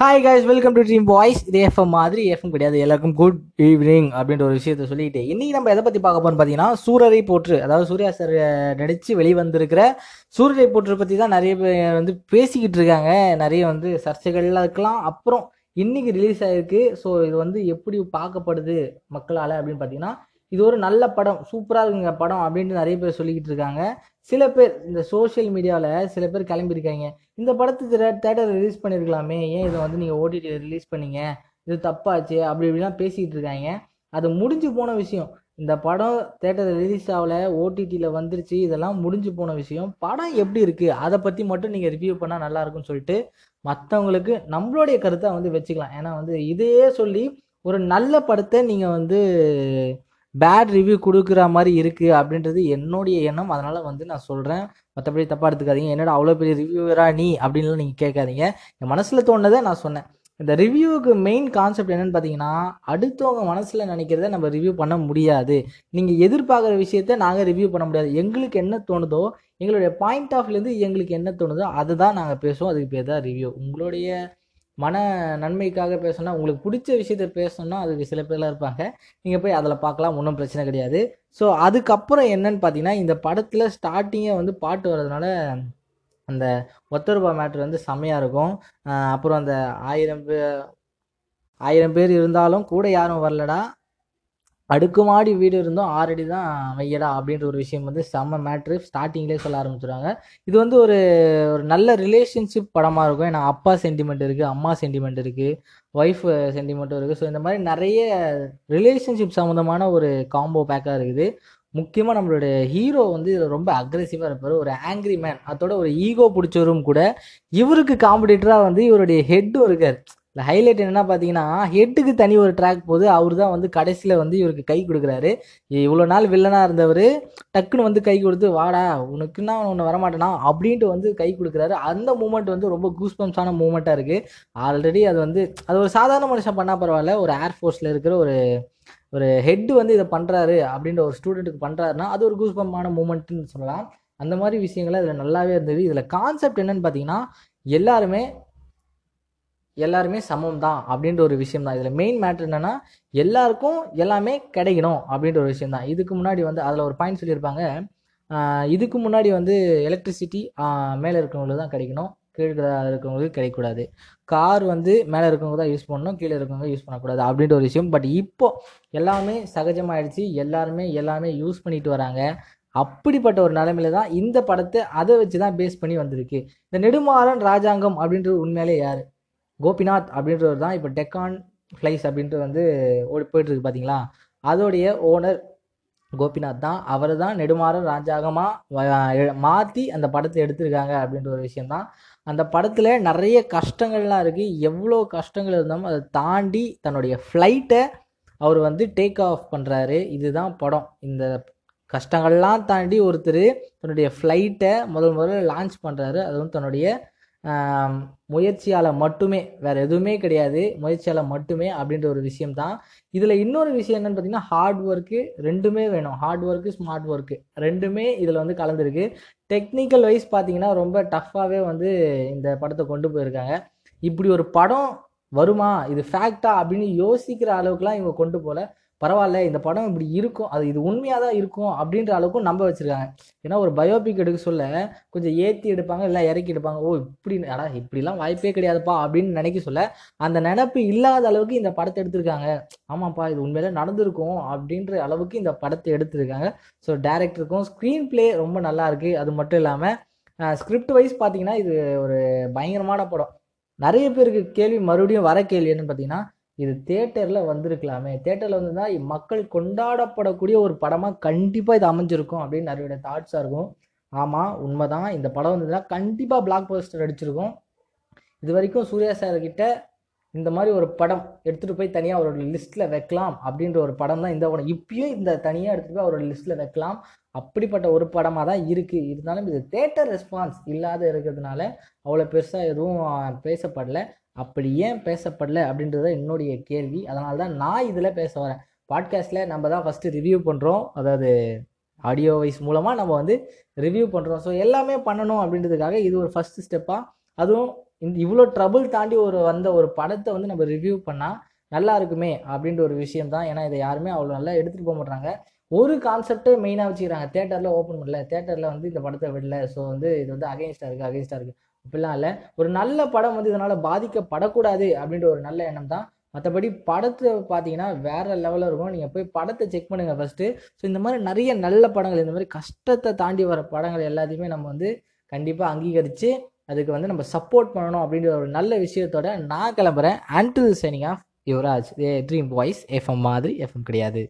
Hi guys welcome to Dream Voice இது FM மாதிரி FM கிடையாது. எல்லாருக்கும் குட் ஈவினிங் அப்படின்ற ஒரு விஷயத்த சொல்லிட்டு இன்றைக்கி நம்ம எதை பற்றி பார்க்க போகிறோம் பார்த்தீங்கன்னா சூரரை போற்று. அதாவது சூர்யா சார் நடித்து வெளிவந்திருக்கிற சூரரை போற்று பற்றி தான் நிறைய பேர் வந்து பேசிக்கிட்டு இருக்காங்க. நிறைய வந்து சர்ச்சைகள்லாம் இருக்கலாம். அப்புறம் இன்னைக்கு ரிலீஸ் ஆகிருக்கு ஸோ இது வந்து எப்படி பார்க்கப்படுது மக்களால் அப்படின்னு பார்த்தீங்கன்னா இது ஒரு நல்ல படம் சூப்பராக இருக்குங்க படம் அப்படின்ட்டு நிறைய பேர் சொல்லிக்கிட்டு இருக்காங்க. சில பேர் இந்த சோஷியல் மீடியாவில் சில பேர் கிளம்பியிருக்காங்க. இந்த படத்துக்கு தேட்டர் ரிலீஸ் பண்ணியிருக்கலாமே. ஏன் இதை வந்து நீங்கள் ஓடிடி ரிலீஸ் பண்ணீங்க? இது தப்பாச்சு அப்படி இப்படிலாம் பேசிக்கிட்டு இருக்காங்க. அது முடிஞ்சு போன விஷயம். இந்த படம் தேட்டர் ரிலீஸ் ஆகல ஓடிடியில் வந்துருச்சு இதெல்லாம் முடிஞ்சு போன விஷயம். படம் எப்படி இருக்குது அதை பற்றி மட்டும் நீங்கள் ரிவ்யூ பண்ணால் நல்லா இருக்கும்னு சொல்லிட்டு மற்றவங்களுக்கு நம்மளுடைய கருத்தை வந்து வச்சுக்கலாம். ஏன்னா வந்து இதையே சொல்லி ஒரு நல்ல படத்தை நீங்கள் வந்து பேட் ரிவ்யூ கொடுக்குற மாதிரி இருக்குது அப்படின்றது என்னுடைய எண்ணம். அதனால் வந்து நான் சொல்கிறேன் மற்றபடி தப்பாக எடுத்துக்காதீங்க. என்னடா அவ்வளோ பெரிய ரிவ்யூவரா நீ அப்படின்லாம் நீங்கள் கேட்காதீங்க. என் மனசில் தோணுனதை நான் சொன்னேன். இந்த ரிவ்யூவுக்கு மெயின் கான்செப்ட் என்னென்னு பார்த்தீங்கன்னா அடுத்தவங்க மனசில் நினைக்கிறத நம்ம ரிவ்யூ பண்ண முடியாது. நீங்கள் எதிர்பார்க்குற விஷயத்த நாங்கள் ரிவ்யூ பண்ண முடியாது. எங்களுக்கு என்ன தோணுதோ எங்களுடைய பாயிண்ட் ஆஃப்லேருந்து எங்களுக்கு என்ன தோணுதோ அதுதான் நாங்கள் பேசுவோம். அதுக்கு பேர் தான் ரிவ்யூ உங்களுடைய மன நன்மைக்காக பேசணும்னா உங்களுக்கு பிடிச்ச விஷயத்த பேசணும்னா அதுக்கு சில பேர்லாம் இருப்பாங்க. நீங்கள் போய் அதில் பார்க்கலாம் ஒன்றும் பிரச்சனை கிடையாது. ஸோ அதுக்கப்புறம் என்னன்னு பார்த்தீங்கன்னா இந்த படத்தில் ஸ்டார்டிங்கே வந்து பாட்டு வர்றதுனால அந்த ஒத்த ரூபா மேட்ரு வந்து செம்மையாக இருக்கும். அப்புறம் அந்த ஆயிரம் பே ஆயிரம் பேர் இருந்தாலும் கூட யாரும் வரலடா. அடுக்குமாடி வீடு இருந்தும் ஆறடி தான் வையடா அப்படின்ற ஒரு விஷயம் வந்து செம்ம மேட்ரு ஸ்டார்டிங்லேயே சொல்ல ஆரம்பிச்சிடுவாங்க இது வந்து ஒரு ஒரு நல்ல ரிலேஷன்ஷிப் படமாக இருக்கும். ஏன்னா அப்பா சென்டிமெண்ட் இருக்குது அம்மா சென்டிமெண்ட் இருக்குது ஒய்ஃப் சென்டிமெண்ட்டும் இருக்குது ஸோ இந்த மாதிரி நிறைய ரிலேஷன்ஷிப் சம்மந்தமான ஒரு காம்போ பேக்காக இருக்குது. முக்கியமாக நம்மளுடைய ஹீரோ வந்து இதில் ரொம்ப அக்ரெசிவாக இருப்பார். ஒரு ஆங்கிரி மேன் அதோட ஒரு ஈகோ பிடிச்சவரும் கூட இவருக்கு காம்படிட்டராக வந்து இவருடைய ஹெட்டும் இருக்கார். இந்த ஹைலைட் என்ன பார்த்தீங்கன்னா ஹெட்டுக்கு தனி ஒரு ட்ராக் போகுது அவர் தான் வந்து கடைசியில் வந்து இவருக்கு கை கொடுக்குறாரு. இவ்வளோ நாள் வில்லனாக இருந்தவர் டக்குன்னு வந்து கை கொடுத்து வாடா உனக்குன்னா ஒன்று வரமாட்டேனா? அப்படின்ட்டு வந்து கை கொடுக்குறாரு. அந்த மூமெண்ட் வந்து ரொம்ப கூஸ்பம்ஸான மூமெண்ட்டாக இருக்குது ஆல்ரெடி அது வந்து அது ஒரு சாதாரண மனுஷன் பண்ணால் பரவாயில்ல. ஒரு ஏர்ஃபோர்ஸில் இருக்கிற ஒரு ஒரு ஹெட் வந்து இதை பண்ணுறாரு அப்படின்ற ஒரு ஸ்டூடெண்ட்டுக்கு பண்ணுறாருன்னா அது ஒரு கூஸ்பமான மூமெண்ட்டுன்னு சொல்லலாம். அந்த மாதிரி விஷயங்கள் இதில் நல்லாவே இருந்தது. இதில் கான்செப்ட் என்னன்னு பார்த்தீங்கன்னா எல்லாருமே எல்லாருமே சமம் தான் அப்படின்ற ஒரு விஷயம் தான் இதில் மெயின் மேட்ரு என்னென்னா எல்லாருக்கும் எல்லாமே கிடைக்கணும் அப்படின்ற ஒரு விஷயம் தான் இதுக்கு முன்னாடி வந்து அதில் ஒரு பாயிண்ட் சொல்லியிருப்பாங்க. இதுக்கு முன்னாடி வந்து எலக்ட்ரிசிட்டி மேலே இருக்கிறவங்களுக்கு தான் கிடைக்கணும். கீழே இருக்கவங்களுக்கு கிடைக்கக்கூடாது. கார் வந்து மேலே இருக்கவங்க தான் யூஸ் பண்ணணும். கீழே இருக்கவங்க யூஸ் பண்ணக்கூடாது அப்படின்ற ஒரு விஷயம். பட் இப்போ எல்லாமே சகஜமாயிடுச்சு. எல்லாருமே எல்லாமே யூஸ் பண்ணிட்டு வராங்க. அப்படிப்பட்ட ஒரு நிலைமையில தான் இந்த படத்தை அதை வச்சு தான் பேஸ் பண்ணி வந்திருக்கு. இந்த நெடுமாறன் ராஜாங்கம் அப்படின்றது உண்மையிலே யார்? கோபிநாத் அப்படின்றவர் தான் இப்போ டெக்கான் ஃப்ளைஸ் அப்படின்ட்டு வந்து ஓடி போயிட்டுருக்கு பார்த்தீங்களா அதோடைய ஓனர் கோபிநாத் தான். அவர் தான் நெடுமாறன் ராஜாகமாக மாற்றி அந்த படத்தை எடுத்திருக்காங்க அப்படின்ற ஒரு விஷயந்தான் அந்த படத்தில் நிறைய கஷ்டங்கள்லாம் இருக்குது எவ்வளோ கஷ்டங்கள் இருந்தாலும் அதை தாண்டி தன்னுடைய ஃப்ளைட்டை அவர் வந்து டேக் ஆஃப் பண்ணுறாரு இதுதான் படம். இந்த கஷ்டங்கள்லாம் தாண்டி ஒருத்தர் தன்னுடைய ஃப்ளைட்டை முதல் முதல்ல லான்ச் பண்ணுறாரு அதுவும் தன்னுடைய முயற்சியால் மட்டுமே வேறு எதுவுமே கிடையாது. முயற்சியால் மட்டுமே அப்படின்ற ஒரு விஷயம் தான் இதில் இன்னொரு விஷயம் என்னென்னு பார்த்தீங்கன்னா ஹார்ட் ஒர்க்கு ரெண்டுமே வேணும். ஹார்ட் ஒர்க்கு ஸ்மார்ட் ஒர்க்கு ரெண்டுமே இதில் வந்து கலந்துருக்கு. டெக்னிக்கல் வைஸ் பார்த்தீங்கன்னா ரொம்ப டஃப்பாகவே வந்து இந்த படத்தை கொண்டு போயிருக்காங்க. இப்படி ஒரு படம் வருமா? இது ஃபேக்டா அப்படின்னு யோசிக்கிற அளவுக்குலாம் இவங்க கொண்டு போகல பரவாயில்ல இந்த படம் இப்படி இருக்கும் அது இது உண்மையாக தான் இருக்கும் அப்படின்ற அளவுக்கும் நம்ப வச்சுருக்காங்க. ஏன்னா ஒரு பயோபிக் எடுக்க சொல்ல கொஞ்சம் ஏற்றி எடுப்பாங்க இல்லை இறக்கி எடுப்பாங்க ஓ இப்படி அடா இப்படிலாம் வாய்ப்பே கிடையாதுப்பா அப்படின்னு நினைக்க சொல்ல அந்த நினப்பு இல்லாத அளவுக்கு இந்த படத்தை எடுத்திருக்காங்க. ஆமாப்பா இது உண்மையில நடந்திருக்கும் அப்படின்ற அளவுக்கு இந்த படத்தை எடுத்திருக்காங்க. ஸோ டேரக்டருக்கும் ஸ்க்ரீன் ப்ளே ரொம்ப நல்லா இருக்குது அது மட்டும் இல்லாமல் ஸ்கிரிப்ட் வைஸ் பார்த்தீங்கன்னா இது ஒரு பயங்கரமான படம். நிறைய பேருக்கு கேள்வி மறுபடியும் வர கேள்வி என்னன்னு பார்த்தீங்கன்னா இது தேட்டரில் வந்திருக்கலாமே. தேட்டரில் வந்திருந்தா மக்கள் கொண்டாடப்படக்கூடிய ஒரு படமாக கண்டிப்பாக இது அமைஞ்சிருக்கும் அப்படின்னு நிறைய தாட்ஸாக இருக்கும். ஆமாம் உண்மை தான் இந்த படம் வந்ததுன்னா கண்டிப்பாக பிளாக் போஸ்டர் அடிச்சிருக்கும். இது வரைக்கும் சூர்யா சார்கிட்ட இந்த மாதிரி ஒரு படம் எடுத்துகிட்டு போய் தனியாக அவரோட லிஸ்ட்டில் வைக்கலாம் அப்படின்ற ஒரு படம் தான் இந்த படம். இப்பயும் இந்த தனியாக எடுத்துகிட்டு போய் அவரோட லிஸ்ட்டில் வைக்கலாம். அப்படிப்பட்ட ஒரு படமாக தான் இருக்குது இருந்தாலும் இது தேட்டர் ரெஸ்பான்ஸ் இல்லாத இருக்கிறதுனால அவ்வளோ பெருசாக எதுவும் பேசப்படல. அப்படி ஏன் பேசப்படல அப்படின்றத என்னுடைய கேள்வி. அதனால தான் நான் இதில் பேச வரேன். பாட்காஸ்ட்டில் நம்ம தான் ஃபஸ்ட்டு ரிவ்யூ பண்ணுறோம் அதாவது ஆடியோ வைஸ் மூலமாக நம்ம வந்து ரிவ்யூ பண்ணுறோம் ஸோ எல்லாமே பண்ணணும் அப்படின்றதுக்காக இது ஒரு ஃபஸ்ட்டு ஸ்டெப்பாக அதுவும் இந்த இவ்வளோ ட்ரபுள் தாண்டி ஒரு வந்த ஒரு படத்தை வந்து நம்ம ரிவ்யூ பண்ணால் நல்லா இருக்குமே அப்படின்ற ஒரு விஷயம் தான். ஏன்னா இதை யாருமே அவ்வளோ நல்லா எடுத்துகிட்டு போக மாட்டாங்க ஒரு கான்செப்டே மெயினாக வச்சுக்கிறாங்க. தேட்டரில் ஓப்பன் பண்ணல. தேட்டரில் வந்து இந்த படத்தை விடல. ஸோ வந்து இது வந்து அகைன்ஸ்டாக இருக்குது அகைன்ஸ்டாக இருக்குது அப்படிலாம் இல்லை. ஒரு நல்ல படம் வந்து இதனால் பாதிக்கப்படக்கூடாது அப்படின்ற ஒரு நல்ல எண்ணம் தான் மற்றபடி படத்தை பார்த்தீங்கன்னா வேற லெவலில் இருக்கும் நீங்கள் போய் படத்தை செக் பண்ணுங்க ஃபஸ்ட்டு ஸோ இந்த மாதிரி நிறைய நல்ல படங்கள் இந்த மாதிரி கஷ்டத்தை தாண்டி வர படங்கள் எல்லாத்தையுமே நம்ம வந்து கண்டிப்பாக அங்கீகரித்து அதுக்கு வந்து நம்ம சப்போர்ட் பண்ணணும் அப்படின்ற ஒரு நல்ல விஷயத்தோட நான் கிளம்புறேன். Until signing off Yuvaraj Dream Voice FM மாதிரி எஃப்எம் கிடையாது.